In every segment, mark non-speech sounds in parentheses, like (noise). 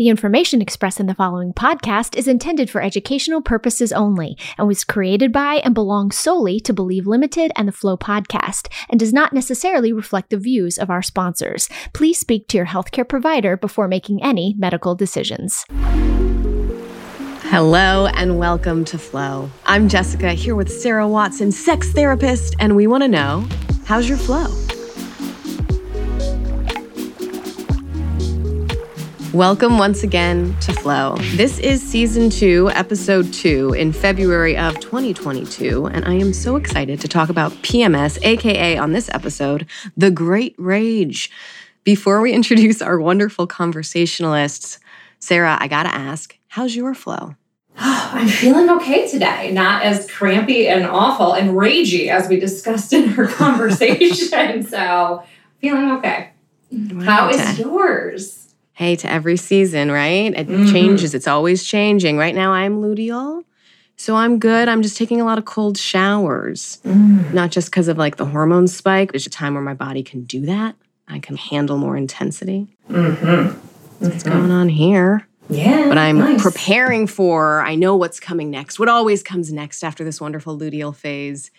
The information expressed in the following podcast is intended for educational purposes only and was created by and belongs solely to Believe Limited and the Flow podcast and does not necessarily reflect the views of our sponsors. Please speak to your healthcare provider before making any medical decisions. Hello and welcome to Flow. I'm Jessica here with Sarah Watson, sex therapist, and we want to know how's your flow? Welcome once again to Flow. This is season two, episode two, in February of 2022, and I am so excited to talk about PMS, aka on this episode, the Great Rage. Before we introduce our wonderful conversationalists, Sarah, I gotta ask, how's your flow? Oh, (sighs) I'm feeling okay today, not as crampy and awful and ragey as we discussed in our (laughs) conversation. so, feeling okay. How is yours? Hey, to every season, right? It mm-hmm. changes. It's always changing. Right now, I'm luteal. So I'm good. I'm just taking a lot of cold showers, mm. not just because of like the hormone spike. There's a time where my body can do that. I can handle more intensity. Mm-hmm. Mm-hmm. What's going on here? Yeah. But I'm nice. preparing for, I know what's coming next. What always comes next after this wonderful luteal phase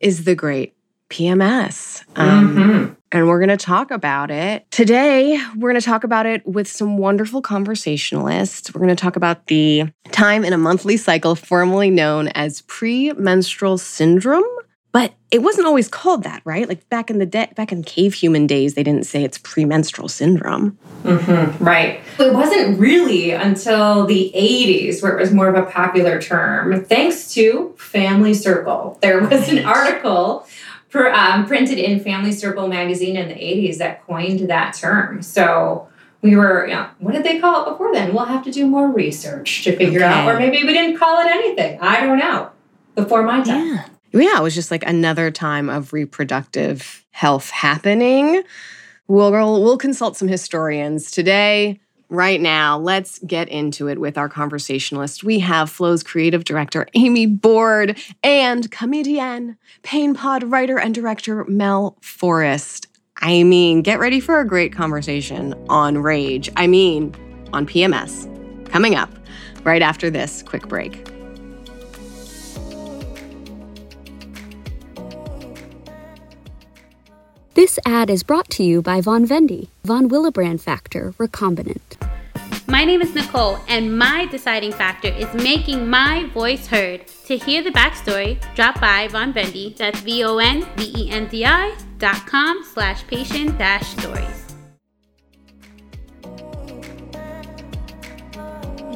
is the great PMS. Um, mm-hmm. And we're going to talk about it. Today, we're going to talk about it with some wonderful conversationalists. We're going to talk about the time in a monthly cycle formerly known as premenstrual syndrome. But it wasn't always called that, right? Like back in the day, back in cave human days, they didn't say it's premenstrual syndrome. Mm-hmm, right. It wasn't really until the 80s where it was more of a popular term, thanks to Family Circle. There was an article per, um, printed in Family Circle magazine in the 80s that coined that term. So we were, you know, what did they call it before then? We'll have to do more research to figure okay. out, or maybe we didn't call it anything. I don't know. Before my time. Yeah. Yeah, it was just like another time of reproductive health happening. We'll, we'll consult some historians today right now, let's get into it with our conversationalist. We have Flow's creative director, Amy Board, and comedian, Pain Pod writer and director, Mel Forrest. I mean, get ready for a great conversation on rage. I mean, on PMS. Coming up right after this quick break. This ad is brought to you by Vonvendi, Von Willebrand Factor Recombinant. My name is Nicole, and my deciding factor is making my voice heard. To hear the backstory, drop by Vonvendi, that's V-O-N-V-E-N-D-I dot com slash patient dash stories.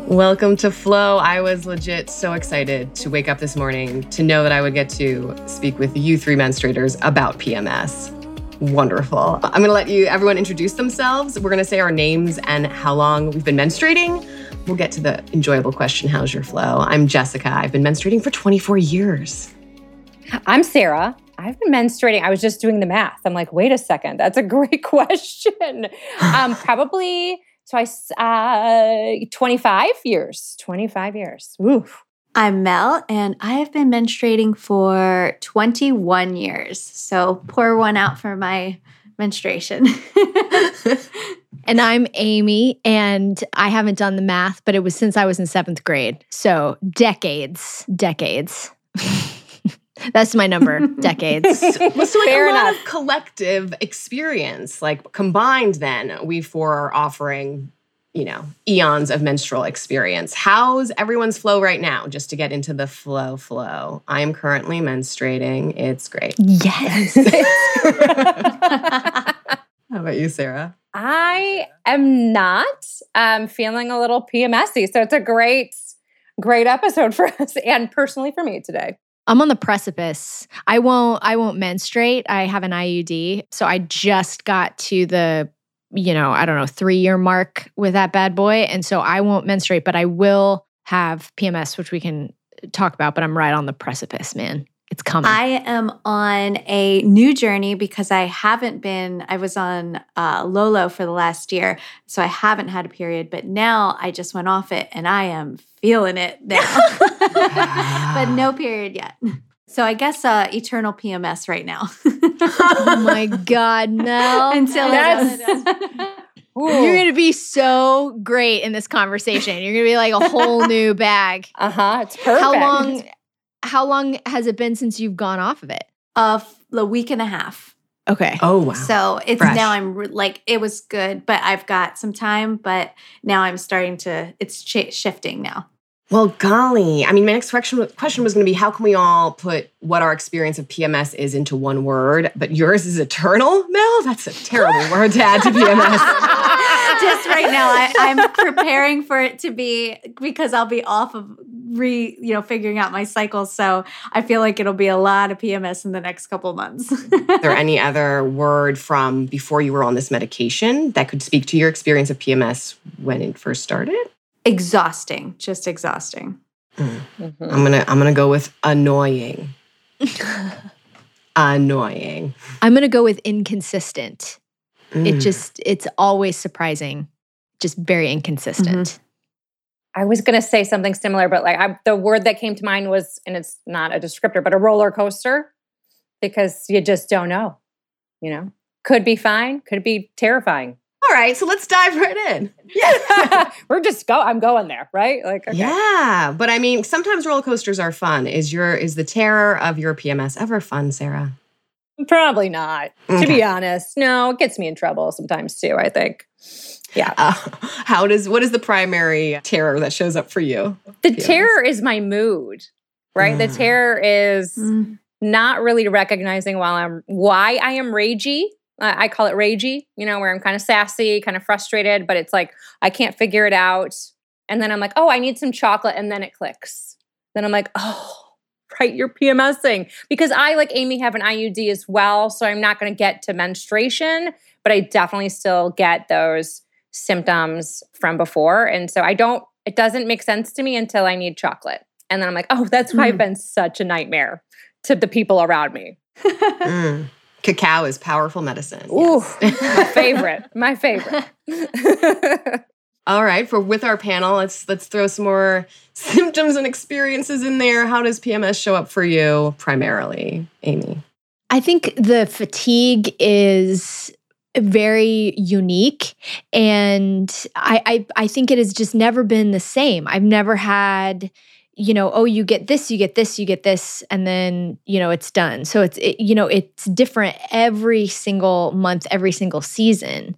Welcome to Flow. I was legit so excited to wake up this morning to know that I would get to speak with you three menstruators about PMS. Wonderful. I'm going to let you everyone introduce themselves. We're going to say our names and how long we've been menstruating. We'll get to the enjoyable question How's your flow? I'm Jessica. I've been menstruating for 24 years. I'm Sarah. I've been menstruating. I was just doing the math. I'm like, wait a second. That's a great (laughs) question. um, (laughs) probably twice, uh, 25 years. 25 years. Oof. I'm Mel, and I have been menstruating for 21 years. So pour one out for my menstruation. (laughs) and I'm Amy, and I haven't done the math, but it was since I was in seventh grade. So decades, decades. (laughs) That's my number, (laughs) decades. so, so like Fair a enough. lot of collective experience, like combined. Then we four are offering you know, eons of menstrual experience. How's everyone's flow right now? Just to get into the flow flow. I am currently menstruating. It's great. Yes. (laughs) How about you, Sarah? I am not. I'm feeling a little PMSy. So it's a great, great episode for (laughs) us and personally for me today. I'm on the precipice. I won't I won't menstruate. I have an IUD. So I just got to the you know, I don't know, three year mark with that bad boy. And so I won't menstruate, but I will have PMS, which we can talk about, but I'm right on the precipice, man. It's coming. I am on a new journey because I haven't been, I was on uh, Lolo for the last year. So I haven't had a period, but now I just went off it and I am feeling it now. (laughs) but no (laughs) period yet. So I guess uh, eternal PMS right now. oh my God, Mel. (laughs) Until that's (laughs) You're going to be so great in this conversation. You're going to be like a whole (laughs) new bag. Uh huh. It's perfect. How long how long has it been since you've gone off of it? Uh, f- a week and a half. Okay. Oh wow. So it's Fresh. now I'm re- like it was good, but I've got some time. But now I'm starting to it's ch- shifting now. Well, golly. I mean, my next question, question was going to be how can we all put what our experience of PMS is into one word? But yours is eternal, Mel? That's a terrible (laughs) word to add to PMS. (laughs) Just right now, I, I'm preparing for it to be because I'll be off of re you know figuring out my cycle. So I feel like it'll be a lot of PMS in the next couple months. Is there (laughs) any other word from before you were on this medication that could speak to your experience of PMS when it first started? Exhausting, just exhausting. Mhm. I'm gonna I'm gonna go with annoying. (laughs) annoying. I'm going to go with inconsistent. It Mm. just it's always surprising. Just very inconsistent. I was going to say something similar, but like I, the word that came to mind was, and it's not a descriptor, but a roller coaster because you just don't know. You know, could be fine, could be terrifying. All right, so let's dive right in. Yeah. (laughs) We're just go. I'm going there, right? Like, okay. Yeah, but I mean, sometimes roller coasters are fun. Is your is the terror of your PMS ever fun, Sarah? probably not. To be honest, no, it gets me in trouble sometimes too. I think. Yeah, Uh, how does what is the primary terror that shows up for you? the PMS. terror is my mood, right? The Mm. terror is Mm. not really recognizing while I'm why I am ragey. I call it ragey, you know, where I'm kind of sassy, kind of frustrated, but it's like I can't figure it out. And then I'm like, oh, I need some chocolate, and then it clicks. Then I'm like, oh, right, you're PMSing because I like Amy have an IUD as well, so I'm not going to get to menstruation, but I definitely still get those symptoms from before, and so I don't. It doesn't make sense to me until I need chocolate, and then I'm like, oh, that's why I've been such a nightmare to the people around me. (laughs) Mm. Cacao is powerful medicine. Ooh, yes. my (laughs) favorite. My favorite. (laughs) (laughs) All right, for with our panel, let's let's throw some more symptoms and experiences in there. How does PMS show up for you primarily, Amy? I think the fatigue is very unique and I, I I think it has just never been the same. I've never had you know oh you get this you get this you get this and then you know it's done so it's it, you know it's different every single month every single season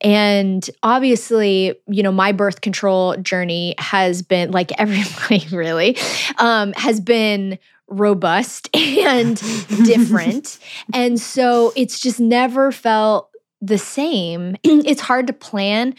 and obviously you know my birth control journey has been like (laughs) everybody really um has been robust (laughs) and different. (laughs) and so it's just never felt the same. (clears throat) it's hard to plan.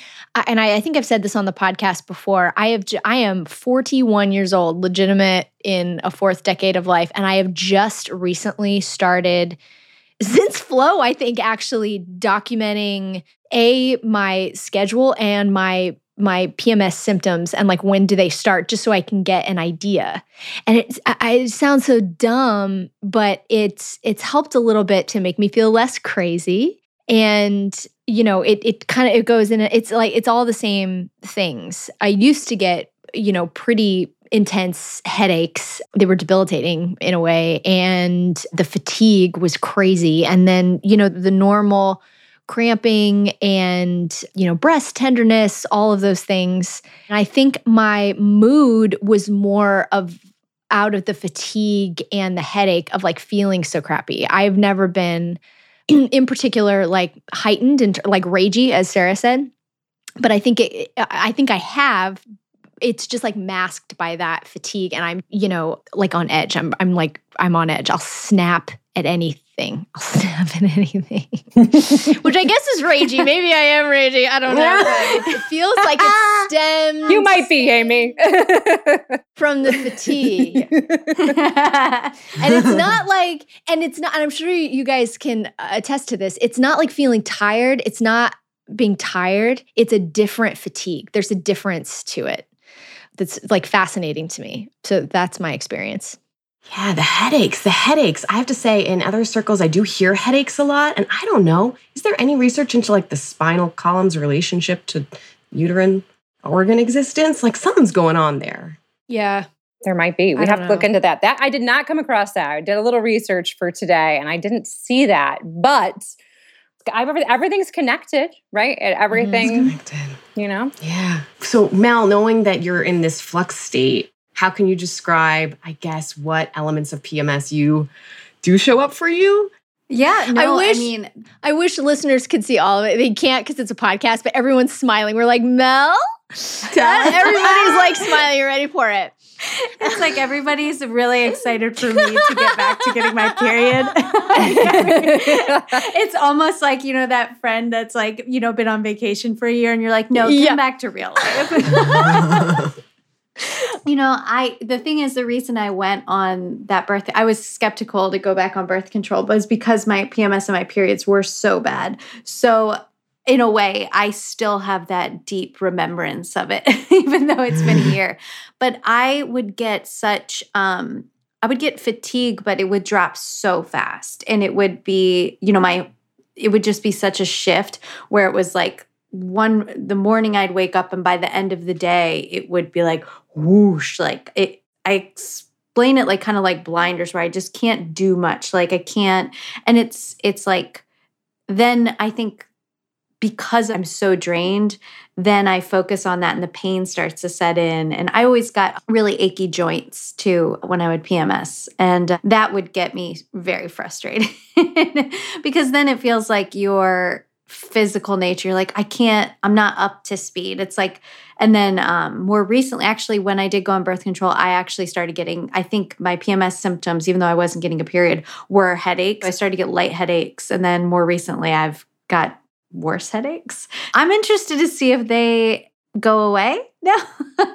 And I, I think I've said this on the podcast before. I have I am 41 years old, legitimate in a fourth decade of life. And I have just recently started (laughs) since flow i think actually documenting a my schedule and my my pms symptoms and like when do they start just so i can get an idea and it's I, I- it sounds so dumb but it's it's helped a little bit to make me feel less crazy and you know it it kind of it goes in it's like it's all the same things. I used to get you know pretty intense headaches. They were debilitating in a way and the fatigue was crazy. And then you know the normal cramping and you know breast tenderness all of those things. And i think my mood was more of out of the fatigue and the headache of like feeling so crappy. I've never been (clears throat) in particular like heightened and like ragey as sarah said. But i think it i think i have it's just like masked by that fatigue and i'm you know like on edge. I'm i'm like i'm on edge. I'll snap at anything. (laughs) I'll snap at anything. (laughs) Which i guess is ragey maybe i am ragey i don't know it feels like it (laughs) stems you might be, Amy. from the fatigue. And it's not like and it's not and i'm sure you guys can attest to this. It's not like feeling tired. It's not being tired. It's a different fatigue. There's a difference to it. That's like fascinating to me. So that's my experience Yeah, the headaches, the headaches. I have to say, in other circles, I do hear headaches a lot. And I don't know, is there any research into like the spinal column's relationship to uterine organ existence? Like something's going on there. yeah there might be. We have don't to look into that. That I did not come across that. I did a little research for today and I didn't see that, but everything's connected, right? Mm-hmm, everything, Connected. you know. Yeah. So, Mel, knowing that you're in this flux state, how can you describe, I guess, what elements of PMS you do show up for you? Yeah, no, I, wish- I mean, I wish listeners could see all of it. They can't because it's a podcast, but everyone's smiling. We're like, Mel? (laughs) (laughs) Everybody's like smiling, You ready for it. it's like everybody's really excited for me to get back to getting my period. (laughs) it's almost like, you know, that friend that's like, you know, been on vacation for a year and you're like, no, come Yeah. back to real life. You know, I the thing is the reason I went on that birth I was skeptical to go back on birth control was because my PMS and my periods were so bad. So in a way, I still have that deep remembrance of it, (laughs) even though it's been a (laughs) year. But I would get such um I would get fatigue, but it would drop so fast. And it would be, you know, my it would just be such a shift where it was like one the morning I'd wake up and by the end of the day it would be like whoosh like it I explain it like kind of like blinders where I just can't do much like I can't and it's it's like then I think because I'm so drained then I focus on that and the pain starts to set in and I always got really achy joints too when I would PMS and that would get me very frustrated (laughs) because then it feels like you're physical nature. Like i can't i'm not up to speed. It's like and then um, more recently actually when i did go on birth control i actually started getting i think my pms symptoms even though i wasn't getting a period were headaches. I started to get light headaches and then more recently i've got worse headaches. I'm interested to see if they go away (laughs) now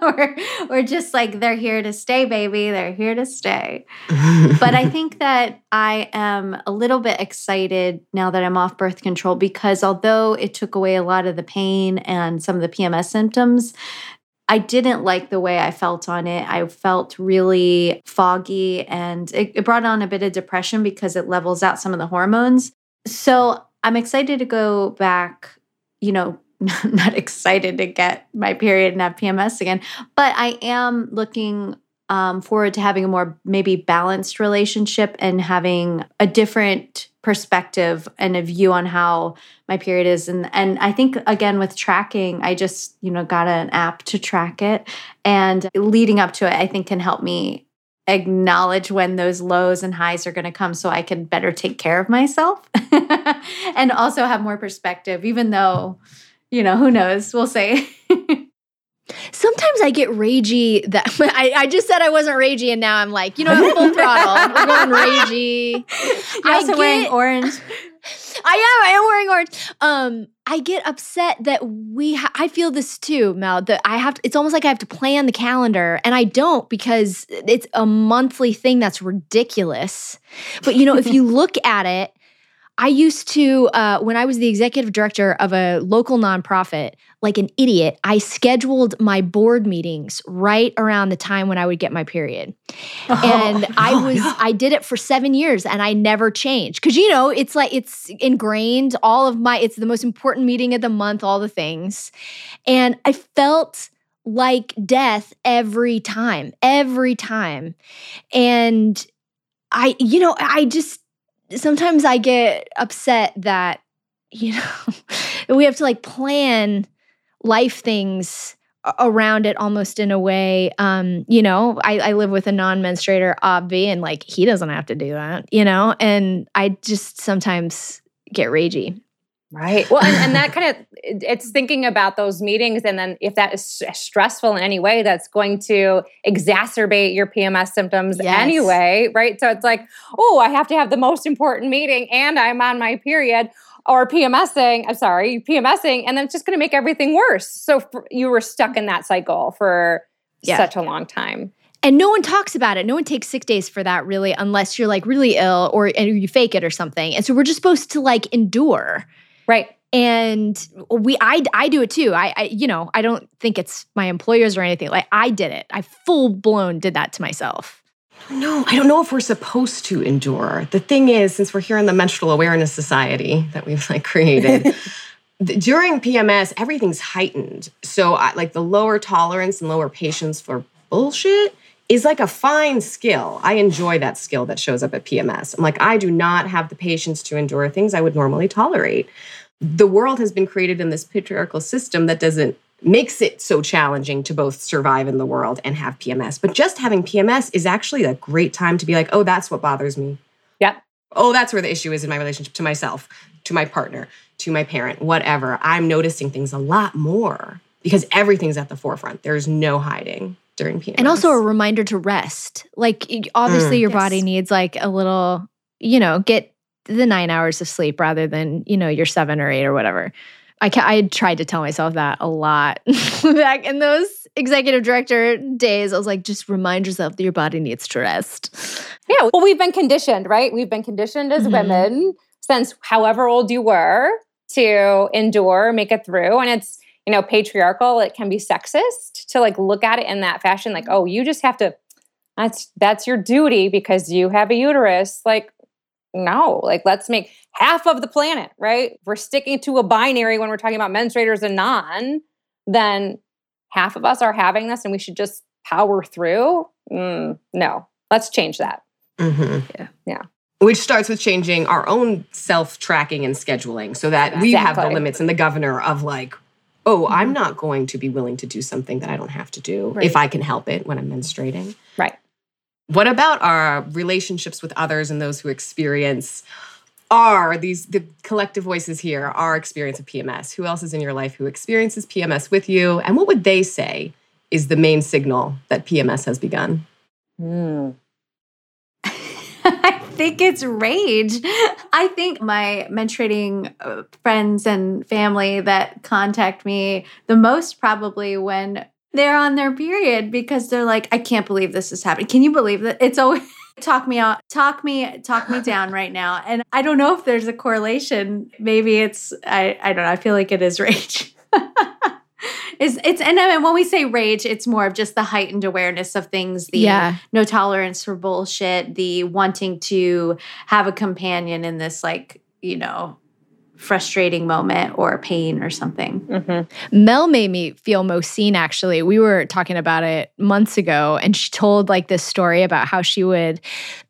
or or just like they're here to stay baby they're here to stay but I (laughs) think that I am a little bit excited now that I'm off birth control because although it took away a lot of the pain and some of the PMS symptoms, I didn't like the way I felt on it. I felt really foggy and it, it brought on a bit of depression because it levels out some of the hormones. So I'm excited to go back, you know, (laughs) not excited to get my period and have PMS again, but I am looking um, forward to having a more maybe balanced relationship and having a different perspective and a view on how my period is. And and I think again with tracking I just you know got an app to track it. And leading up to it I think can help me acknowledge when those lows and highs are going to come so I can better take care of myself (laughs) and also have more perspective even though you know who knows we'll say (laughs) Sometimes I get ragey that (laughs) I, I just said I wasn't ragey and now I'm like, you know, (laughs) I'm full throttle. We're going ragey. You're also wearing orange I am. I am wearing orange. Um, I get upset that we. Ha- I feel this too, Mel. That I have. To, it's almost like I have to plan the calendar, and I don't because it's a monthly thing. That's ridiculous. But you know, if you look at it, I used to uh, when I was the executive director of a local nonprofit. Like an idiot, I scheduled my board meetings right around the time when I would get my period. And (laughs) I was I did it for 7 years and I never changed. Cuz you know it's like it's ingrained all of my it's the most important meeting of the month all the things. And I felt like death every time every time. And I you know I just sometimes I get upset that you know (laughs) we have to like plan life things around it almost in a way. Um you know i, I live with a non-menstruator obvi and like he doesn't have to do that you know? And i just sometimes get ragey Right. Well, and, and that (laughs) kind of it's thinking about those meetings, and then if that is stressful in any way, that's going to exacerbate your PMS symptoms Yes. anyway, right? So it's like, oh, I have to have the most important meeting, and I'm on my period, or PMSing. I'm sorry, PMSing, and then it's just going to make everything worse. So for, you were stuck in that cycle for Yeah. such a long time. and no one talks about it no one takes sick days for that really unless you're like really ill or and you fake it or something and so we're just supposed to like endure Right. and we I I do it too. I, I you know, I don't think it's my employers or anything. Like I did it. I full blown did that to myself. No, I don't know if we're supposed to endure. The thing is, since we're here in the Menstrual Awareness Society that we've like created, (laughs) during PMS, everything's heightened. So, I, like the lower tolerance and lower patience for bullshit is like a fine skill. I enjoy that skill that shows up at PMS. I'm like, I do not have the patience to endure things I would normally tolerate. The world has been created in this patriarchal system that doesn't makes it so challenging to both survive in the world and have PMS. But just having PMS is actually a great time to be like, oh, that's what bothers me. Yep. Oh, that's where the issue is in my relationship to myself, to my partner, to my parent, whatever. I'm noticing things a lot more because everything's at the forefront. There's no hiding during PMS. And also a reminder to rest. Like obviously Mm. your Yes. body needs like a little, you know, get the 9 hours of sleep rather than, you know, your 7 or 8 or whatever. I ca- I tried to tell myself that a lot (laughs) back in those executive director days. I was like just remind yourself that your body needs to rest. Yeah. Well, we've been conditioned, right? We've been conditioned as Mhm. women since however old you were to endure, make it through. And it's, you know, patriarchal. It can be sexist to like look at it in that fashion, like, oh, you just have to, that's that's your duty because you have a uterus. Like, no, like let's make half of the planet, right? If we're sticking to a binary when we're talking about menstruators and non, then half of us are having this and we should just power through. Mm, no, let's change that. Mhm. Yeah. Yeah. Which starts with changing our own self tracking and scheduling so that we have the limits and the governor of like, oh, I'm not going to be willing to do something that I don't have to do Right. if I can help it when I'm menstruating. Right. What about our relationships with others and those who experience are these the collective voices here, our experience of PMS? Who else is in your life who experiences PMS with you? And what would they say is the main signal that PMS has begun? Hmm. (laughs) I think it's rage. (laughs) I think my mentoring uh, friends and family that contact me the most probably when they're on their period because they're like, I can't believe this is happening. Can you believe that? It's always (laughs) talk me out, talk me, talk me down right now. And I don't know if there's a correlation. Maybe it's I I don't know. I feel like it is rage. (laughs) It's, it's and when we say rage, it's more of just the heightened awareness of things, the Yeah. no tolerance for bullshit, the wanting to have a companion in this like, you know, frustrating moment or pain or something. Mhm. Mel made me feel most seen actually. We were talking about it months ago and she told like this story about how she would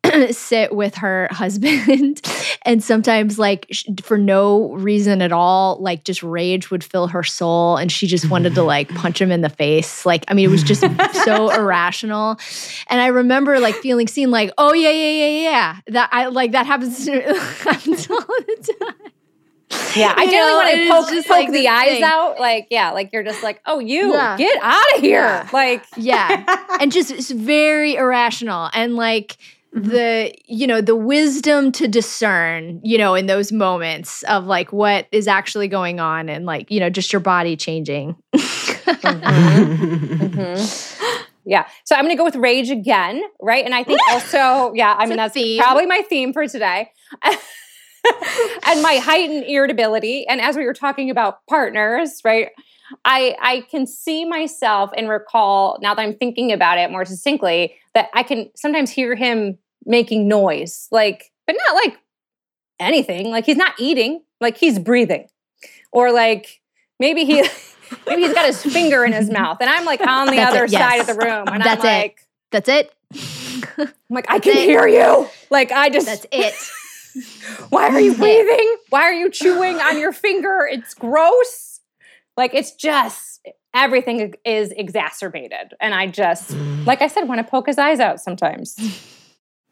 (clears throat) sit with her (laughs) husband and sometimes like for no reason at all like just rage would fill her soul and she just wanted to like punch him in the face. Like I mean it was just so (laughs) irrational. And I remember like feeling seen like oh yeah yeah yeah yeah that I like that happens, (laughs) happens all the time. (laughs) Yeah, I generally want to poke, just poke like the eyes thing. out. Like, yeah, like you're just like, oh, you Yeah. get out of here. Yeah. Like, (laughs) Yeah. and just it's very irrational and like the you know the wisdom to discern you know in those moments of like what is actually going on and like you know just your body changing mhm. (laughs) yeah. So I'm going to go with rage again, right? And I think also, yeah, I mean, that's theme. probably my theme for today. (laughs) and my heightened irritability. And as we were talking about partners, right? I I can see myself and recall now that I'm thinking about it more succinctly that I can sometimes hear him making noise, like, but not like anything. Like he's not eating, like he's breathing, or like maybe he (laughs) maybe he's got his finger in his mouth, and I'm like on the That's other it, yes. side of the room, and That's I'm it. like, that's it I'm like I can it. hear you. Like I just that's it why are you (laughs) breathing? Why are you chewing on your finger? It's gross. Like it's just everything is exacerbated. And I just, (sighs) like I said, want to poke his eyes out sometimes.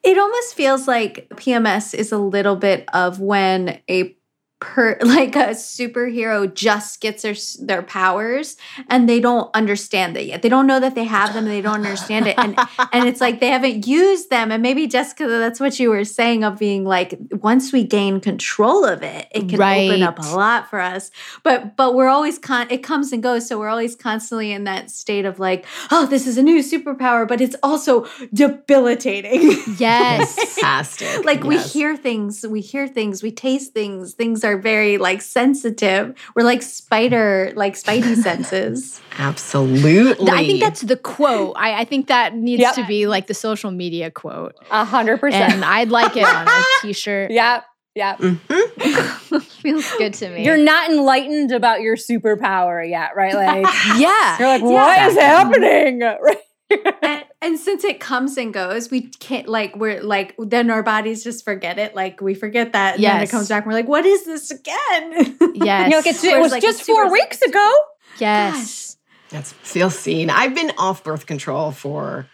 It almost feels like PMS is a little bit of when a per (laughs) like a superhero just gets their their powers and they don't understand it yet. They don't know that they have them and they don't understand it. And (laughs) and it's like they haven't used them. And maybe Jessica that's what you were saying of being like once we gain control of it it can open up a lot for us. But but we're always con it comes and goes. So we're always constantly in that state of like oh this is a new superpower but it's also debilitating. Yes (laughs) Fantastic. like we hear things we hear things we taste things things are very like sensitive we're like spider like spidey (laughs) senses Absolutely. i think that's the quote i, I think that needs Yep. to be like the social media quote A hundred percent. and i'd like it on a (laughs) t-shirt Yeah. Yeah. Mhm. (laughs) feels good to me You're not enlightened about your superpower yet, right? Like yeah you're like, Yeah. what is happening? Right. (laughs) and, And since it comes and goes, we can't like we're like then our bodies just forget it. Like we forget that, and then it comes back. and We're like, what is this again? (laughs) Yes. You're like, it's, it was like, just it's super four weeks ago. yes. That's feel seen. I've been off birth control for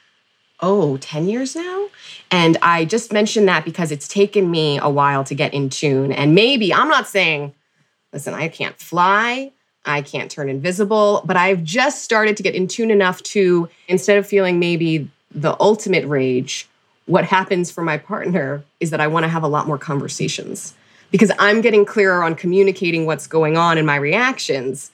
oh, 10 years now. And I just mentioned that because it's taken me a while to get in tune. And maybe I'm not saying, listen, I can't fly, I can't turn invisible, but I've just started to get in tune enough to instead of feeling maybe the ultimate rage, what happens for my partner is that I want to have a lot more conversations because I'm getting clearer on communicating what's going on in my reactions.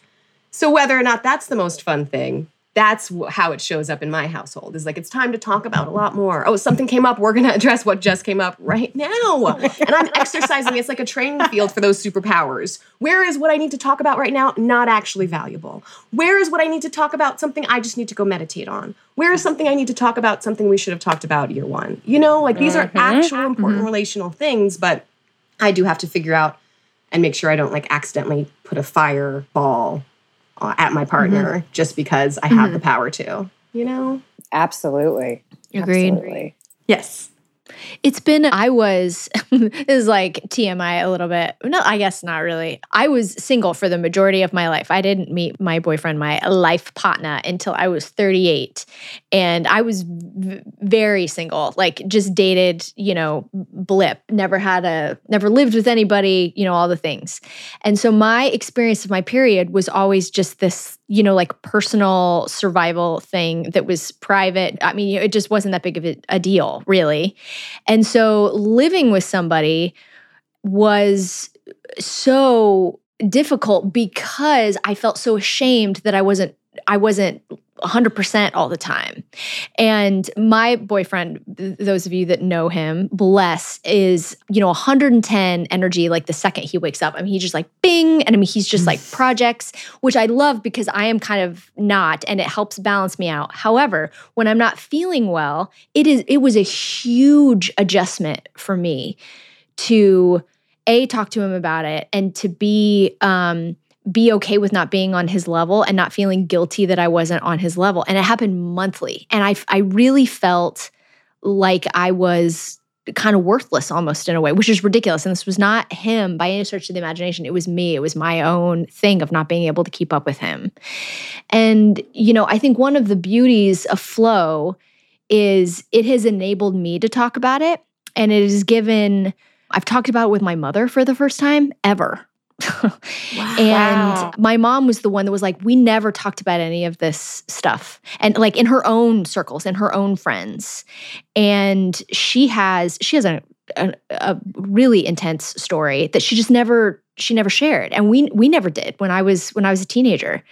So whether or not that's the most fun thing, that's how it shows up in my household. Is like it's time to talk about a lot more. Oh, something came up. We're going to address what just came up right now. Oh and I'm (laughs) exercising. It's like a training field for those superpowers. Where is what I need to talk about right now not actually valuable? Where is what I need to talk about something I just need to go meditate on? Where is something I need to talk about something we should have talked about year one? You know, like these are mm-hmm. actual mm-hmm. important relational things, but I do have to figure out and make sure I don't like accidentally put a fireball Uh, at my partner mm-hmm. just because I have the mm-hmm. power to, you know? Absolutely. Agreed. Absolutely. yes. It's been, I was, (laughs) is like TMI a little bit. No, I guess not really. I was single for the majority of my life. I didn't meet my boyfriend, my life partner, until I was 38. And I was v- very single, like just dated, you know, blip, never had a, never lived with anybody, you know, all the things. And so my experience of my period was always just this, you know, like personal survival thing that was private. I mean, it just wasn't that big of a, a deal, really. And so living with somebody was so difficult because I felt so ashamed that I wasn't I wasn't 100% all the time. And my boyfriend, those of you that know him, bless, is, you know, 110 energy like the second he wakes up. I mean, he's just like bing. And I mean, he's just like projects, which I love because I am kind of not and it helps balance me out. However, when I'm not feeling well, it is it was a huge adjustment for me to a talk to him about it and to be um be okay with not being on his level and not feeling guilty that I wasn't on his level. And it happened monthly. And I I really felt like I was kind of worthless almost in a way, which is ridiculous. And this was not him by any stretch of the imagination. It was me. It was my own thing of not being able to keep up with him. And, you know, I think one of the beauties of flow is it has enabled me to talk about it. And it has given, I've talked about it with my mother for the first time ever. (laughs) and Wow. my mom was the one that was like, we never talked about any of this stuff. And like in her own circles, in her own friends. And she has, she has a, a, a really intense story that she just never, she never shared. And we we never did when I was when I was a teenager.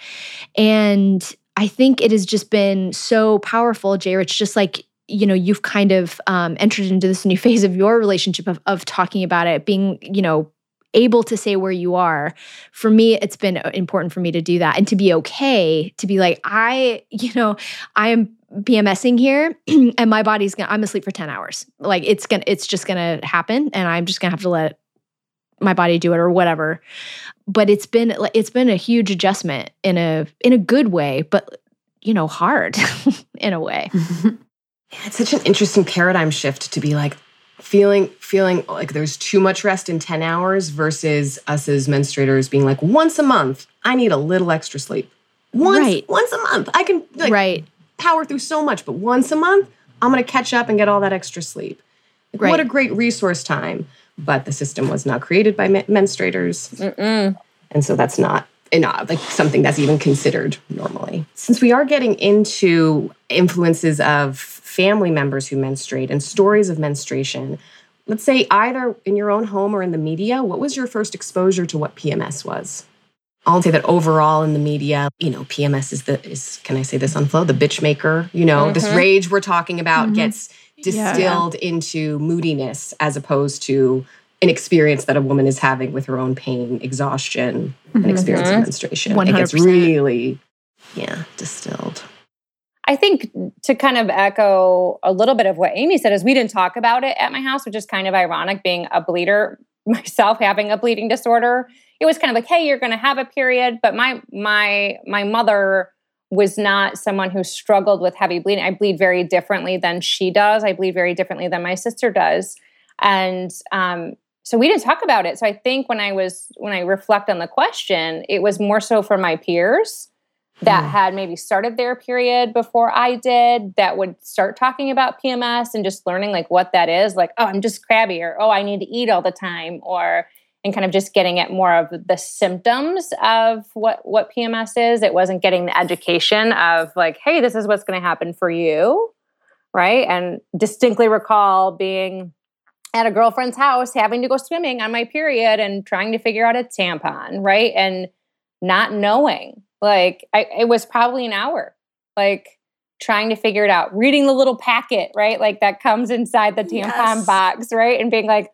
And I think it has just been so powerful, Jay Rich, just like you know you've kind of um, entered into this new (laughs) phase of your relationship of, of talking about it being you know able to say where you are for me it's been uh, important for me to do that and to be okay to be like i you know i am pmsing here (clears throat) and my body's gonna i'm asleep for 10 hours. Like it's gonna it's just gonna happen and i'm just gonna have to let my body do it or whatever. But it's been it's been a huge adjustment in a in a good way but you know hard (laughs) in a way. (laughs) Yeah, it's such an interesting paradigm shift to be like feeling feeling like there's too much rest in 10 hours versus us as menstruators being like once a month I need a little extra sleep. Once Right. once a month I can like right power through so much but once a month I'm going to catch up and get all that extra sleep. Like, What a great resource time, but the system was not created by men- menstruators. Mm-mm. And so that's not enough, like something that's even considered normally. Since we are getting into influences of family members who menstruate and stories of menstruation, let's say either in your own home or in the media, what was your first exposure to what PMS was? I'll say that overall in the media, you know, PMS is the is can I say this on flow? The bitch maker, you know, this Mhm. rage we're talking about Mhm. gets Yeah. distilled into moodiness as opposed to an experience that a woman is having with her own pain, exhaustion, and experience of Mhm. menstruation. It gets really, yeah, distilled. I think to kind of echo a little bit of what Amy said is we didn't talk about it at my house, which is kind of ironic being a bleeder (laughs) myself having a bleeding disorder. It was kind of like, hey, you're going to have a period, but my my my mother was not someone who struggled with heavy bleeding. I bleed very differently than she does. I bleed very differently than my sister does. And um, so we didn't talk about it. So I think when I was when I reflect on the question, it was more so for my peers that mm. had maybe started their period before I did that would start talking about PMS and just learning like what that is, like, oh, I'm just crabby or oh, I need to eat all the time or and kind of just getting at more of the symptoms of what what PMS is. It wasn't getting the education of like, hey, this is what's going to happen for you, right? And distinctly recall being at a girlfriend's house having to go swimming on my period and trying to figure out a tampon, right? And not knowing. Like I, it was probably an hour. Like trying to figure it out, reading the little packet, right? Like that comes inside the tampon Yes. box, right? And being like,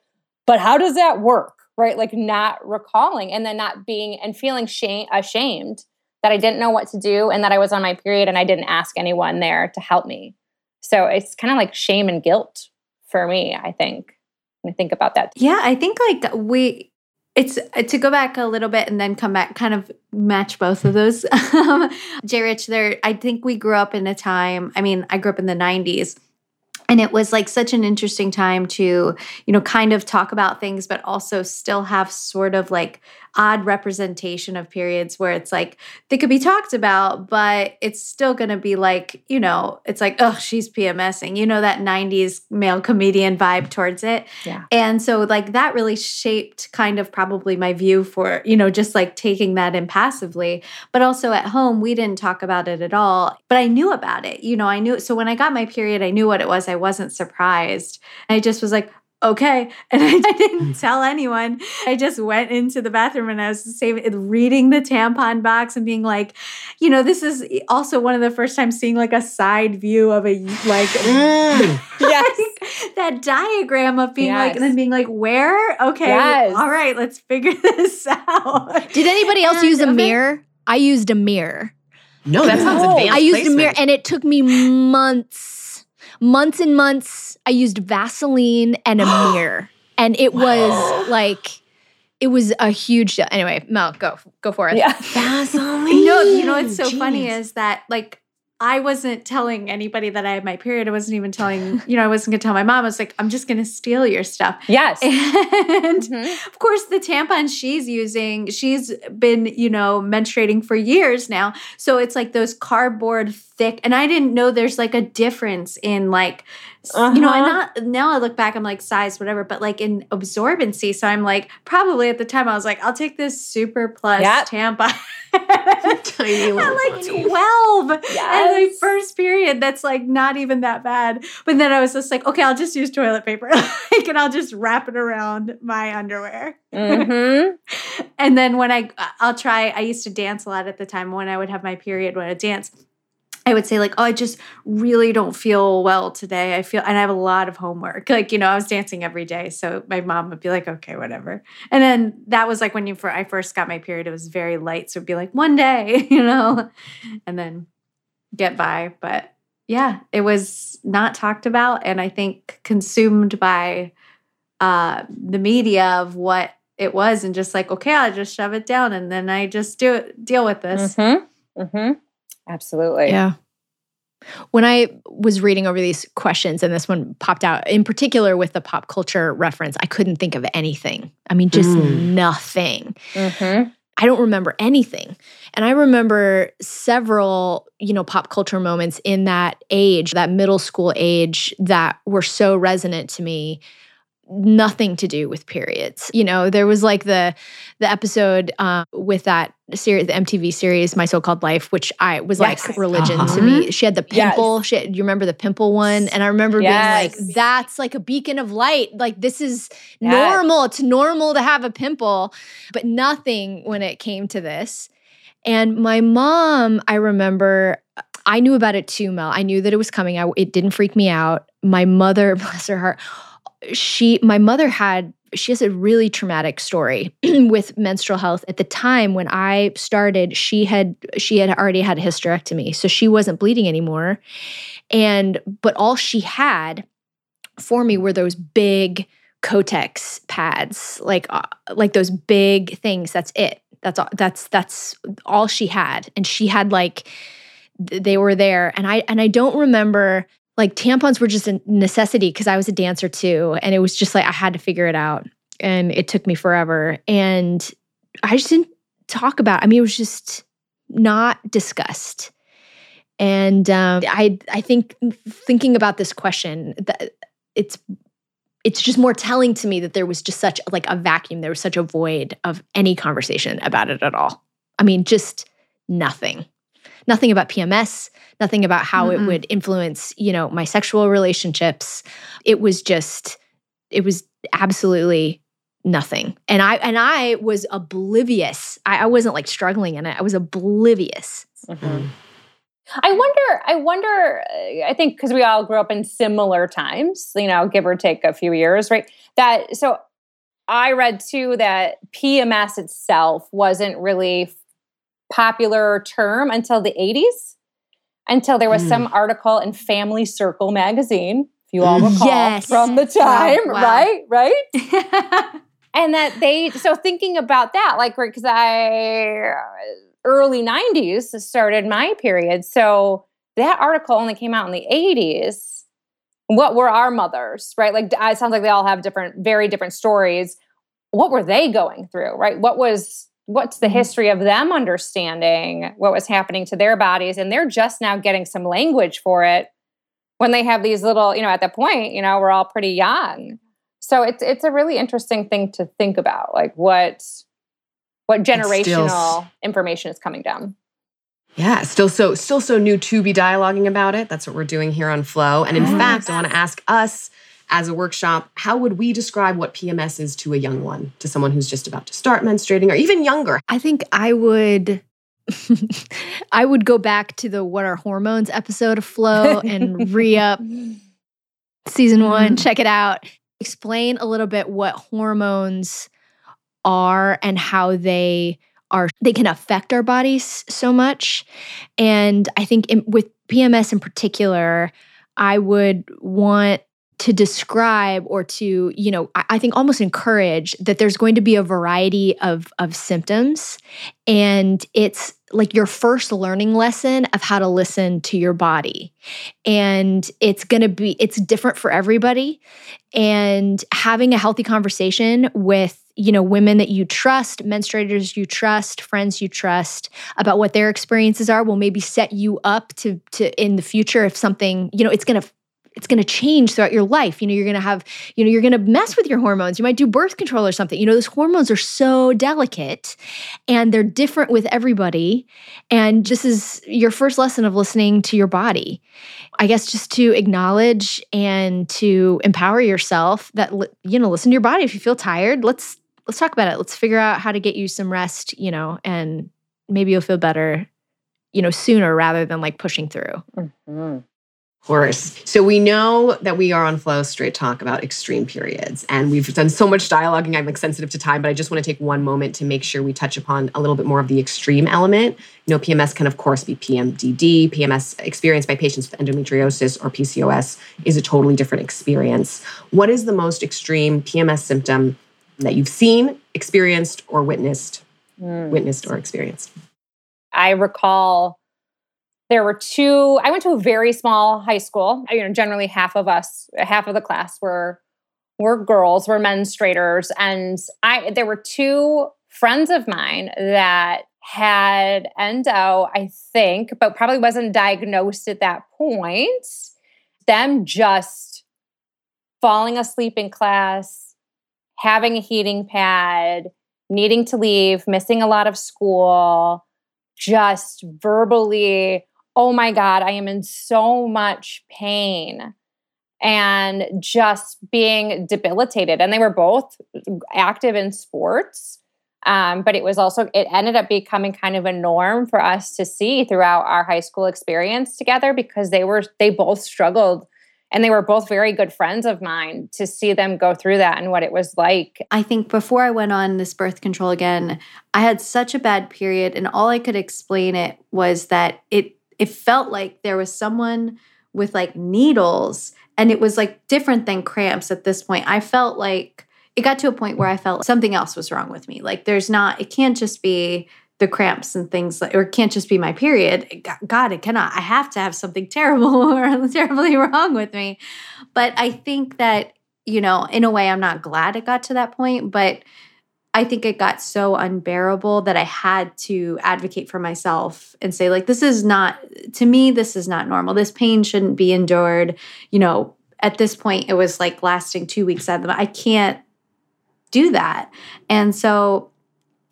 but how does that work? Right? Like not recalling and then not being and feeling shame ashamed that I didn't know what to do and that I was on my period and I didn't ask anyone there to help me. So it's kind of like shame and guilt for me, I think. When I think about that. Yeah, I think like we it's uh, to go back a little bit and then come back kind of match both of those. (laughs) Um, J Rich there I think we grew up in a time, I mean, I grew up in the 90s and it was like such an interesting time to, you know, kind of talk about things but also still have sort of like odd representation of periods where it's like they could be talked about but it's still going to be like, you know, it's like, "Oh, she's PMSing." You know that 90s male comedian vibe towards it. Yeah. And so like that really shaped kind of probably my view for, you know, just like taking that impassively. But also at home, we didn't talk about it at all. But I knew about it. You know, I knew so when I got my period, I knew what it was. I wasn't surprised. I just was like, okay. (laughs) And I, I didn't hmm. tell anyone. I just went into the bathroom and I was saving, reading the tampon box and being like, you know, this is also one of the first times seeing like a side view of a like (laughs) mm. (laughs) Yes. like, that diagram of being like, and then being like, where? Okay, Yes. all right, let's figure this out. Did anybody else And use a okay. mirror? I used a mirror. No, that sounds advanced. I used a mirror and it took me months, months and months. I used Vaseline and a (gasps) mirror. And it was like, it was a huge deal. Anyway, Mel, go, go for it. Yeah. Vaseline. No, you know what's so funny is that like I wasn't telling anybody that I had my period. I wasn't even telling, you know, I wasn't gonna tell my mom. I was like, I'm just gonna steal your stuff. Yes. And Mhm. of course, the tampon she's using, she's been, you know, menstruating for years now. So it's like those cardboard thick. And I didn't know there's like a difference in like, s- you know, and Uh-huh. not now I look back, I'm like size, whatever, but like in absorbency. So I'm like, probably at the time I was like, I'll take this super plus Yep. tampon. (laughs) (laughs) Tiny At like bunny. 12 and my Yes. first period that's like not even that bad but then i was just like okay i'll just use toilet paper (laughs) like and i'll just wrap it around my underwear mm-hmm. and then when i i'll try i used to dance a lot at the time when i would have my period when i dance I would say like, oh, I just really don't feel well today. I feel, and I have a lot of homework. (laughs) Like, you know, I was dancing every day, so my mom would be like, okay, whatever. And then that was like when you, I first got my period. It was very light, so it'd be like one day, (laughs) you know, and then get by. But yeah, it was not talked about, and I think consumed by uh, the media of what it was, and just like, okay, I'll just shove it down, and then I just do it, deal with this. Mm-hmm. Mm-hmm. Absolutely. Yeah. When I was reading over these questions and this one popped out, in particular with the pop culture reference, I couldn't think of anything. I mean, just Mm. nothing. Mm-hmm. I don't remember anything. And I remember several, you know, pop culture moments in that age, that middle school age that were so resonant to me. Nothing to do with periods. You know, there was like the the episode uh, with that series, the MTV series, My So Called Life, which I was Yes. like religion to Uh-huh. me. She had the Yes. pimple. She had, you remember the pimple one? And I remember Yes. being like, that's like a beacon of light. Like this is Yes. normal. It's normal to have a pimple, but nothing when it came to this. And my mom, I remember, I knew about it too, Mel. I knew that it was coming. I, it didn't freak me out. My mother, (laughs) bless her heart, she, my mother had, she has a really traumatic story (clears throat) with menstrual health. At the time when I started, she had, she had already had a hysterectomy, so she wasn't bleeding anymore. And, but all she had for me were those big Kotex pads, like uh, like those big things. That's it. That's all. That's that's all she had, and she had like th- they were there and I and I don't remember like tampons were just a necessity because I was a dancer too and it was just like I had to figure it out and it took me forever and I just didn't talk about I mean it was just not discussed and um, I I think thinking about this question that it's it's just more telling to me that there was just such like a vacuum there was such a void of any conversation about it at all. I mean just nothing nothing about PMS, nothing about how Mm-mm. it would influence, you know, my sexual relationships. It was just, it was absolutely nothing. And I and I was oblivious. I, I wasn't like struggling in it. I was oblivious. Mhm. I wonder, I wonder, uh, I think because we all grew up in similar times, you know, give or take a few years, right? That, so I read too that PMS itself wasn't really popular term until the 80s, until there was Mm. some article in Family Circle magazine, if you all Mm. recall Yes. from the time, wow. right? Right? (laughs) and that they so thinking about that like because i early 90s started my period so that article only came out in the 80s what were our mothers right like it sounds like they all have different very different stories what were they going through right what was what's the mm-hmm. history of them understanding what was happening to their bodies? And they're just now getting some language for it when they have these little you know at that point you know we're all pretty young. So it's it's a really interesting thing to think about like what what generational information is coming down. Yeah, still so still so new to be dialoguing about it. That's what we're doing here on Flow. And in fact, I want to ask us as a workshop, how would we describe what PMS is to a young one, to someone who's just about to start menstruating or even younger? I think I would (laughs) I would go back to the what are hormones episode of Flow and (laughs) re-up season one. Mm-hmm. Check it out. Explain a little bit what hormones are and how they are they can affect our bodies so much. And I think in, with PMS in particular, I would want to describe or to you know I, I think almost encourage that there's going to be a variety of of symptoms. And it's like your first learning lesson of how to listen to your body. And it's going to be it's different for everybody. And having a healthy conversation with you know women that you trust menstruators you trust friends you trust about what their experiences are will maybe set you up to to in the future if something you know it's going to it's going to change throughout your life. You know, you're going to have, you know, you're going to mess with your hormones. You might do birth control or something. You know, those hormones are so delicate and they're different with everybody. And this is your first lesson of listening to your body. I guess just to acknowledge and to empower yourself that you know, listen to your body. If you feel tired, let's let's talk about it. Let's figure out how to get you some rest, you know, and maybe you'll feel better, you know, sooner rather than like pushing through. Mhm. Course. So we know that we are on Flow Straight Talk about extreme periods, and we've done so much dialoguing. I'm like sensitive to time, but I just want to take one moment to make sure we touch upon a little bit more of the extreme element. You know, PMS can of course be PMDD. PMS experienced by patients with endometriosis or PCOS is a totally different experience. What is the most extreme PMS symptom that you've seen, experienced, or witnessed? Mm. Witnessed or experienced? I recall there were two. I went to a very small high school. You know, generally half of us, half of the class were were girls, were menstruators, and I. There were two friends of mine that had endo, I think, but probably wasn't diagnosed at that point. Them just falling asleep in class, having a heating pad, needing to leave, missing a lot of school, just verbally, oh my God, I am in so much pain. And just being debilitated. And they were both active in sports. Um, but it was also, it ended up becoming kind of a norm for us to see throughout our high school experience together because they were, they both struggled and they were both very good friends of mine to see them go through that and what it was like. I think before I went on this birth control again, I had such a bad period and all I could explain it was that it it felt like there was someone with like needles and it was like different than cramps at this point. I felt like it got to a point where I felt something else was wrong with me. Like there's not it can't just be the cramps and things like or it can't just be my period god it cannot i have to have something (laughs) terrible or terribly wrong with me but i think that you know in a way i'm not glad it got to that point but i think it got so unbearable that i had to advocate for myself and say like this is not to me this is not normal. This pain shouldn't be endured. You know at this point it was like lasting two weeks out of the i can't do that. And so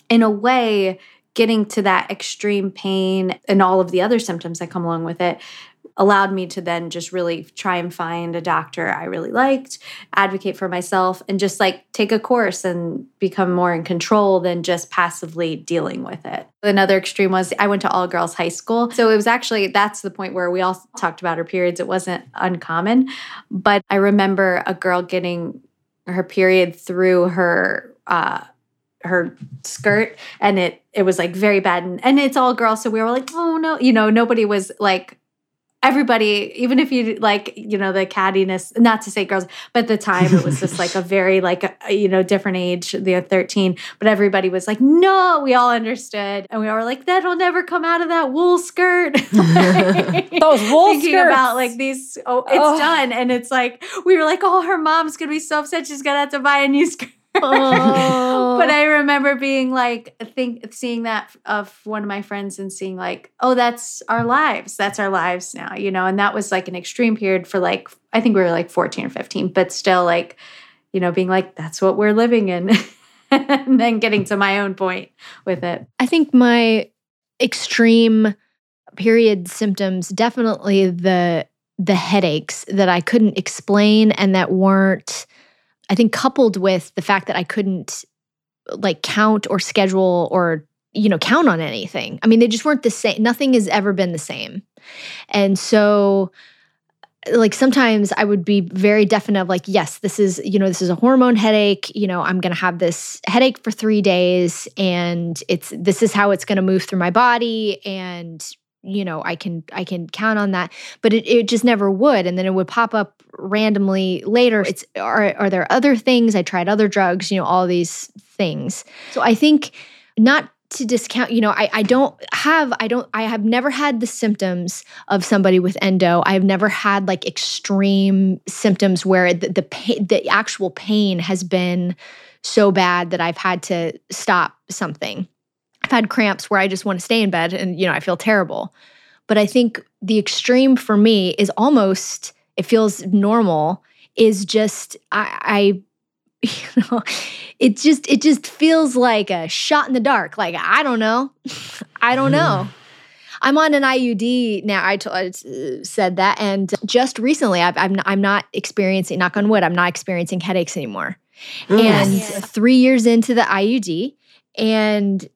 in a way getting to that extreme pain and all of the other symptoms that come along with it allowed me to then just really try and find a doctor I really liked, advocate for myself, and just like take a course and become more in control than just passively dealing with it. Another extreme was I went to all girls high school. So it was actually, that's the point where we all talked about our periods. It wasn't uncommon. But I remember a girl getting her period through her, uh, her skirt and it it was like very bad and, and it's all girls so we were like oh no you know nobody was like everybody even if you like you know the cattiness not to say girls but at the time it was just like a (laughs) very like a, you know different age the 13 but everybody was like no we all understood. And we were like that'll never come out of that wool skirt. (laughs) (laughs) Those wool thinking skirts about like these oh it's oh. done. And it's like we were like oh her mom's gonna be so upset she's gonna have to buy a new skirt (laughs) Oh. but I remember being like, think seeing that of one of my friends and seeing like, oh, that's our lives. That's our lives now, you know. And that was like an extreme period for like, I think we were like fourteen or fifteen, but still like, you know, being like, that's what we're living in, (laughs) and then getting to my own point with it. I think my extreme period symptoms definitely the the headaches that I couldn't explain and that weren't I think coupled with the fact that I couldn't like count or schedule or you know count on anything. I mean, they just weren't the same. Nothing has ever been the same. And so like sometimes I would be very definite of like, yes, this is, you know, this is a hormone headache. You know, I'm gonna have this headache for three days and it's this is how it's gonna move through my body. And you know i can i can count on that but it, it just never would and then it would pop up randomly later. It's are, are there other things? I tried other drugs you know all these things. So i think not to discount you know I, I don't have i don't i have never had the symptoms of somebody with endo. I have never had like extreme symptoms where the the, pain, the actual pain has been so bad that i've had to stop something I've had cramps where I just want to stay in bed and, you know, I feel terrible. But I think the extreme for me is almost, it feels normal, is just, I, I (laughs) you know, it just, it just feels like a shot in the dark. Like, I don't know. (laughs) I don't know. I'm on an IUD now. I, t- I said that, and just recently, I've, I'm I'm not experiencing. Knock on wood, I'm not experiencing headaches anymore. Mm. And yes. three years into the IUD, and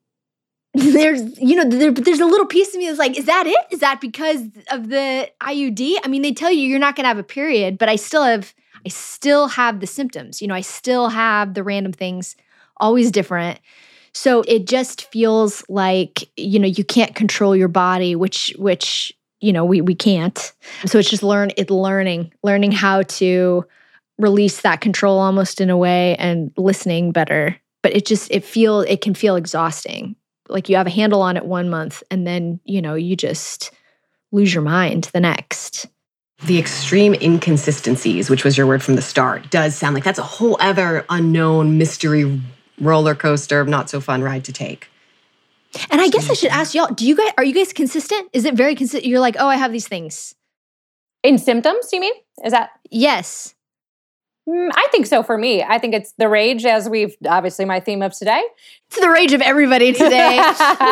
there's you know there, there's a little piece of me that's like is that it? Is that because of the iud i mean they tell you you're not going to have a period but i still have i still have the symptoms. You know i still have the random things always different. So it just feels like you know you can't control your body which which you know we we can't. So it's just learn it learning learning how to release that control almost in a way and listening better. But it just it feel it can feel exhausting like you have a handle on it one month and then, you know, you just lose your mind the next. The extreme inconsistencies, which was your word from the start, does sound like that's a whole other unknown mystery roller coaster of not so fun ride to take. And I guess I should ask y'all, do you guys are you guys consistent? Is it very consistent? You're like, "Oh, I have these things." In symptoms, you mean? Is that Yes. Mm, I think so for me. I think it's the rage, as we've obviously my theme of today. It's the rage of everybody (laughs) today.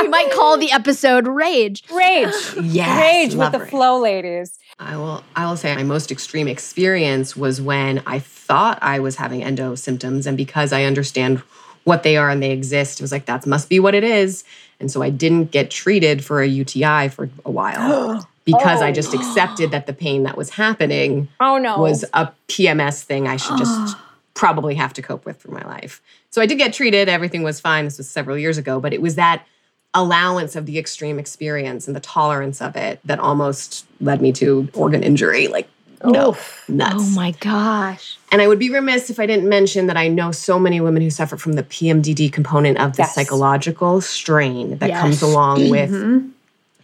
we might call the episode Rage. Rage. (gasps) yes. Rage with the flow ladies. I will I will say my most extreme experience was when I thought I was having endo symptoms and because I understand what they are and they exist, it was like that must be what it is. And so I didn't get treated for a UTI for a while. (gasps) (gasps) because oh. I just accepted that the pain that was happening oh, no. was a PMS thing I should just (gasps) probably have to cope with for my life. So I did get treated, everything was fine. This was several years ago, but it was that allowance of the extreme experience and the tolerance of it that almost led me to organ injury like No, Oof. nuts. Oh my gosh. And I would be remiss if I didn't mention that I know so many women who suffer from the PMDD component of the Yes. psychological strain that Yes. comes along with Mhm.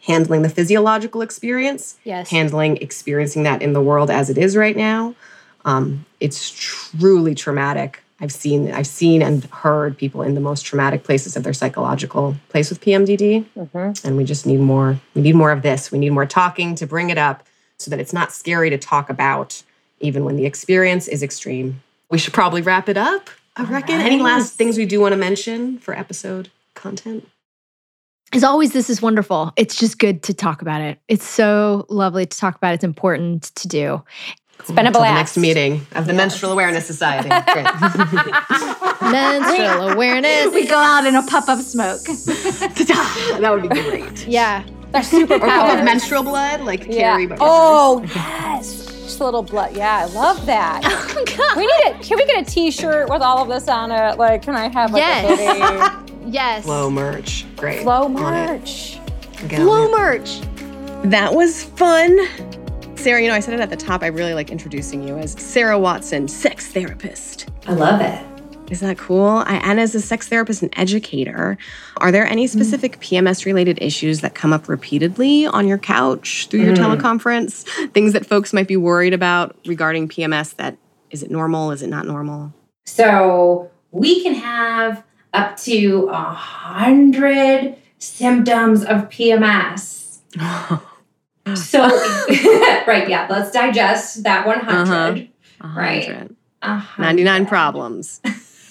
Handling the physiological experience, Yes. handling experiencing that in the world as it is right now. Um, it's truly traumatic. I've seen, I've seen and heard people in the most traumatic places of their psychological place with PMDD, Mhm. and we just need more. We need more of this. We need more talking to bring it up, so that it's not scary to talk about, even when the experience is extreme. We should probably wrap it up. I reckon. Any last things we do want to mention for episode content? As always, this is wonderful. It's just good to talk about it. It's so lovely to talk about. It's important to do. It's been a Until the blast. next meeting of the Menstrual Awareness Society. (laughs) Menstrual awareness. We go out in a puff of smoke. (laughs) that would be great. Yeah. They're super Or a puff of menstrual blood, like Yeah. Carrie. But Oh yes, just a little blood. Yeah, I love that. (laughs) Oh, we need it. Can we get a T-shirt with all of this on it? Like, can I have like Yes. a hoodie? Yes. Flow merch. Great. Flow On it. merch. Get Flow it. merch. That was fun. Sarah, you know, I said it at the top. I really like introducing you as Sarah Watson, sex therapist. I love it. Is that cool? I, and as a sex therapist and educator, are there any specific mm. PMS related issues that come up repeatedly on your couch through your mm. teleconference? Things that folks might be worried about regarding PMS that is it normal? Is it not normal? So we can have up to a hundred symptoms of PMS. (laughs) So, (laughs) right, yeah, let's digest that 100. Right. 100. A hundred. 99 problems.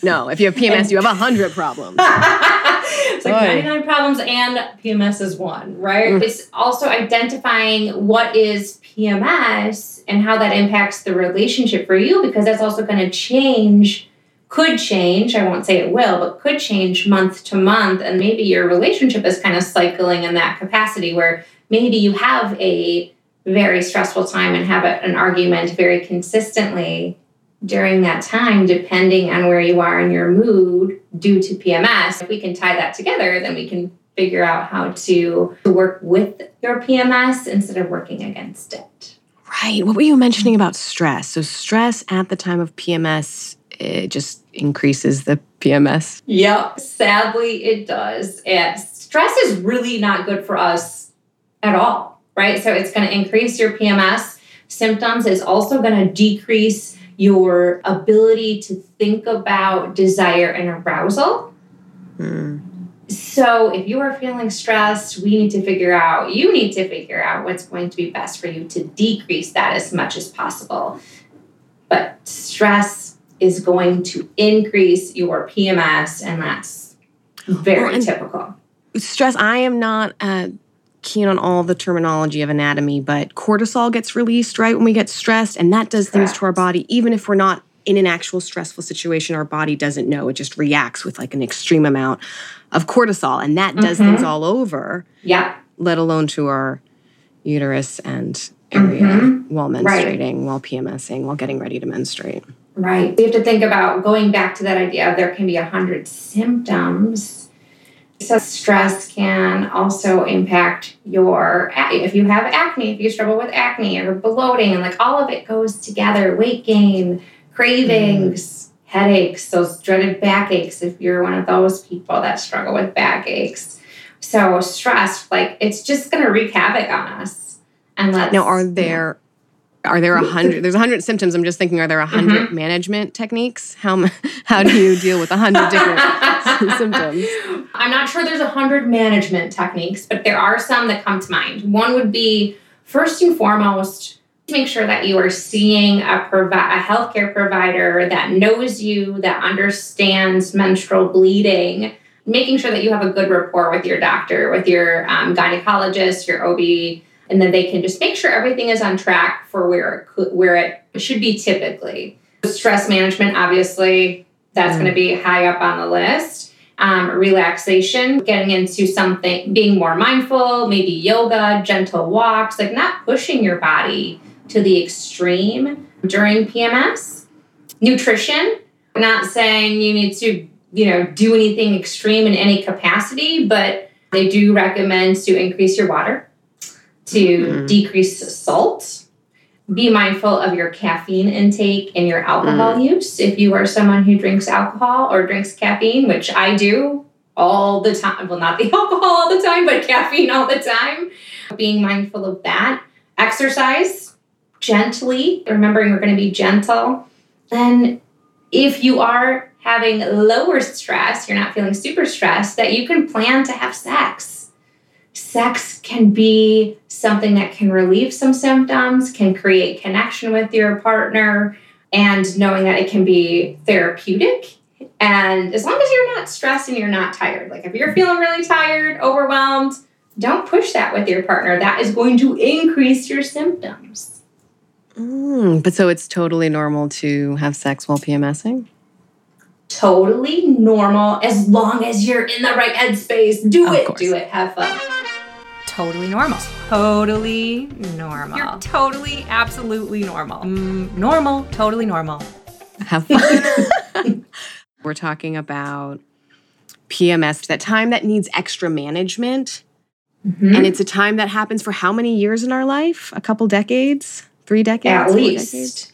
No, if you have PMS, you have 100 problems. (laughs) it's like Boy. 99 problems and PMS is one, right? Mm. It's also identifying what is PMS and how that impacts the relationship for you because that's also going to change, could change, I won't say it will, but could change month to month. And maybe your relationship is kind of cycling in that capacity where maybe you have a very stressful time and have an argument very consistently during that time, depending on where you are in your mood due to PMS. If we can tie that together, then we can figure out how to work with your PMS instead of working against it. Right. What were you mentioning about stress? So, stress at the time of PMS, it just increases the PMS. Yep, sadly it does. And stress is really not good for us at all, right? So it's going to increase your PMS symptoms. It's also going to decrease your ability to think about desire and arousal. Hmm. So if you are feeling stressed, we need to figure out, you need to figure out what's going to be best for you to decrease that as much as possible. But stress is going to increase your PMS, and that's very Well, and- typical. Stress, I am not uh, keen on all the terminology of anatomy, but cortisol gets released right when we get stressed, and that does things to our body, even if we're not in an actual stressful situation, our body doesn't know. It just reacts with like an extreme amount of cortisol, and that does things all over, Yeah. let alone to our uterus and area Mhm. while Right. menstruating, while PMSing, while getting ready to menstruate. Right. We have to think about going back to that idea of there can be a hundred symptoms. So stress can also impact your if you have acne, if you struggle with acne or bloating, and like all of it goes together. Weight gain, cravings, headaches, those dreaded backaches. If you're one of those people that struggle with backaches, so stress, like it's just going to wreak havoc on us. And let's Now, are there are there a hundred? There's a hundred symptoms. I'm just thinking, are there a 100 management techniques? How (laughs) how do you deal with a hundred different (laughs) symptoms? I'm not sure there's a hundred management techniques, but there are some that come to mind. One would be first and foremost, make sure that you are seeing a provi- a healthcare provider that knows you, that understands menstrual bleeding. Making sure that you have a good rapport with your doctor, with your um, gynecologist, your OB, and then they can just make sure everything is on track for where it could, where it should be typically. Stress management, obviously, that's going to be high up on the list um, relaxation, getting into something, being more mindful, maybe yoga, gentle walks, like not pushing your body to the extreme during PMS. Nutrition, not saying you need to, you know, do anything extreme in any capacity, but they do recommend to increase your water, to Mhm. decrease salt, be mindful of your caffeine intake and your alcohol use. If you are someone who drinks alcohol or drinks caffeine, which I do all the time, well, not the (laughs) alcohol all the time, but caffeine all the time, being mindful of that. Exercise gently, remembering we're going to be gentle. Then, if you are having lower stress, you're not feeling super stressed, that you can plan to have sex. Sex can be something that can relieve some symptoms, can create connection with your partner, and knowing that it can be therapeutic. And as long as you're not stressed and you're not tired, like if you're feeling really tired, overwhelmed, don't push that with your partner. That is going to increase your symptoms. Mm, but so it's totally normal to have sex while PMSing? Totally normal as long as you're in the right headspace. Do Of it, course. do it, have fun. Totally normal. Totally normal. You're totally, absolutely normal. Mm, normal, totally normal. Have fun. (laughs) We're talking about PMS, that time that needs extra management. Mhm. And it's a time that happens for how many years in our life? A couple decades? Three decades? At least. decades?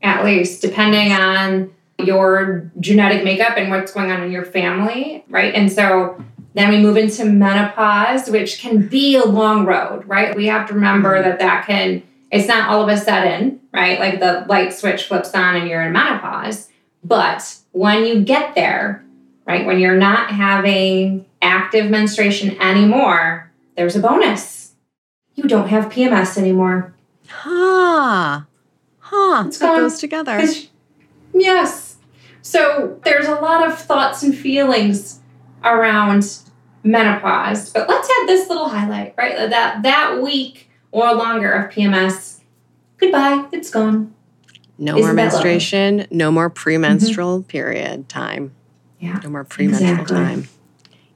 At least, depending on your genetic makeup and what's going on in your family, right? And so then we move into menopause, which can be a long road, right? We have to remember mm-hmm. that that can, it's not all of a sudden, right? Like the light switch flips on and you're in menopause. But when you get there, right, when you're not having active menstruation anymore, there's a bonus. You don't have PMS anymore. Huh. Huh. It's that gone. goes together. Yes. So there's a lot of thoughts and feelings around menopause. But let's add this little highlight, right? That that week or longer of PMS, goodbye, it's gone. No Isn't more menstruation, no more premenstrual period time. Yeah. No more premenstrual Exactly. time.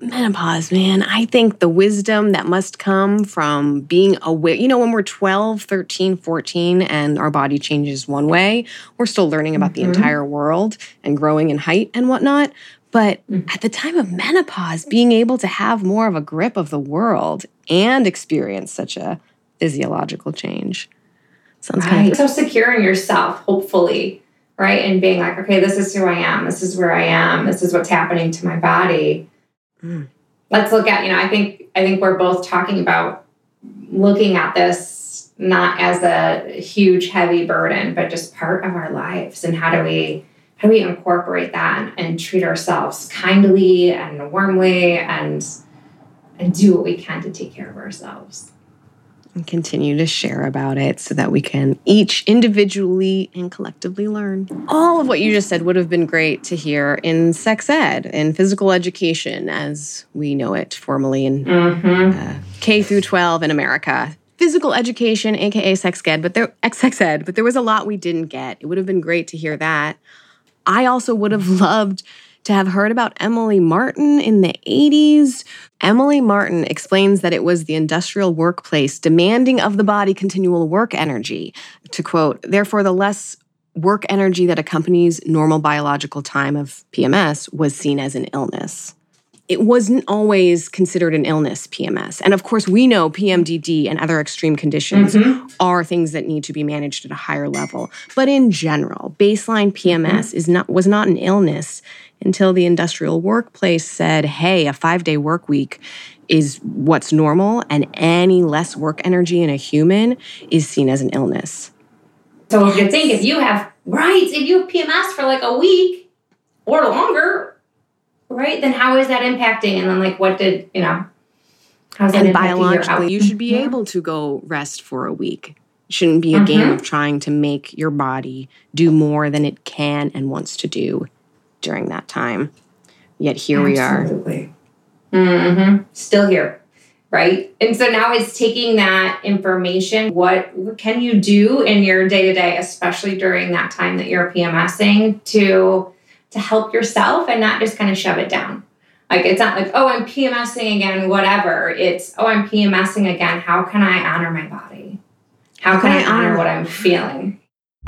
Menopause, man. I think the wisdom that must come from being aware, you know, when we're 12, 13, 14, and our body changes one way, we're still learning about Mhm. the entire world and growing in height and whatnot. But Mhm. at the time of menopause, being able to have more of a grip of the world and experience such a physiological change sounds kind Right. of So secure in yourself, hopefully, right? And being like, okay, this is who I am. This is where I am. This is what's happening to my body. Mm. Let's look at, you know, I think I think we're both talking about looking at this not as a huge heavy burden, but just part of our lives. And how do we how do we incorporate that and, and treat ourselves kindly and warmly and and do what we can to take care of ourselves. and continue to share about it so that we can each individually and collectively learn. All of what you just said would have been great to hear in sex ed, in physical education as we know it formally in Mm-hmm. uh, K through 12 in America. Physical education, aka sex ed, but there sex ed, but there was a lot we didn't get. It would have been great to hear that. I also would have (laughs) loved to have heard about Emily Martin in the 80s. Emily Martin explains that it was the industrial workplace demanding of the body continual work energy. To quote, therefore, the less work energy that accompanies normal biological time of PMS was seen as an illness. It wasn't always considered an illness, PMS. And of course, we know PMDD and other extreme conditions mm-hmm. are things that need to be managed at a higher level. But in general, baseline PMS mm-hmm. is not was not an illness until the industrial workplace said, "Hey, a 5-day work week is what's normal and any less work energy in a human is seen as an illness." So if you think if you have right, if you have PMS for like a week or longer, right, then how is that impacting? And then like what did you know? How's that And impacting biologically, you should be Yeah. able to go rest for a week. It shouldn't be a game Mhm. of trying to make your body do more than it can and wants to do during that time. Yet here we are. Absolutely. hmm Still here, right? And so now it's taking that information. What, what can you do in your day to day, especially during that time that you're PMSing, to to help yourself and not just kind of shove it down. Like it's not like, oh, I'm PMSing again, whatever. It's, oh, I'm PMSing again. How can I honor my body? How can I honor what I'm feeling?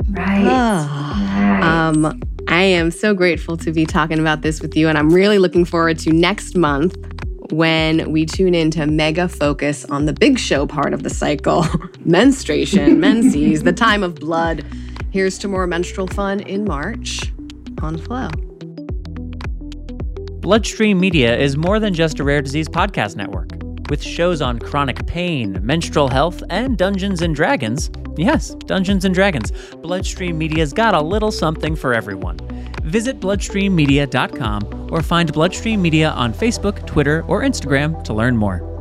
Right. Ah. right. Um, I am so grateful to be talking about this with you, and I'm really looking forward to next month when we tune in to mega focus on the big show part of the cycle (laughs) menstruation, menses, the (laughs) time of blood. Here's to more menstrual fun in March on Flow. Bloodstream Media is more than just a rare disease podcast network. With shows on chronic pain, menstrual health, and Dungeons and Dragons, yes, Dungeons and Dragons, Bloodstream Media's got a little something for everyone. Visit bloodstreammedia.com or find Bloodstream Media on Facebook, Twitter, or Instagram to learn more.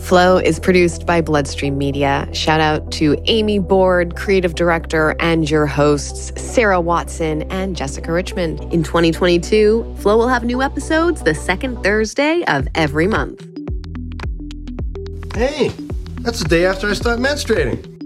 Flow is produced by Bloodstream Media. Shout out to Amy Board, creative director, and your hosts, Sarah Watson and Jessica Richmond. In 2022, Flow will have new episodes the second Thursday of every month. Hey, that's the day after I start menstruating.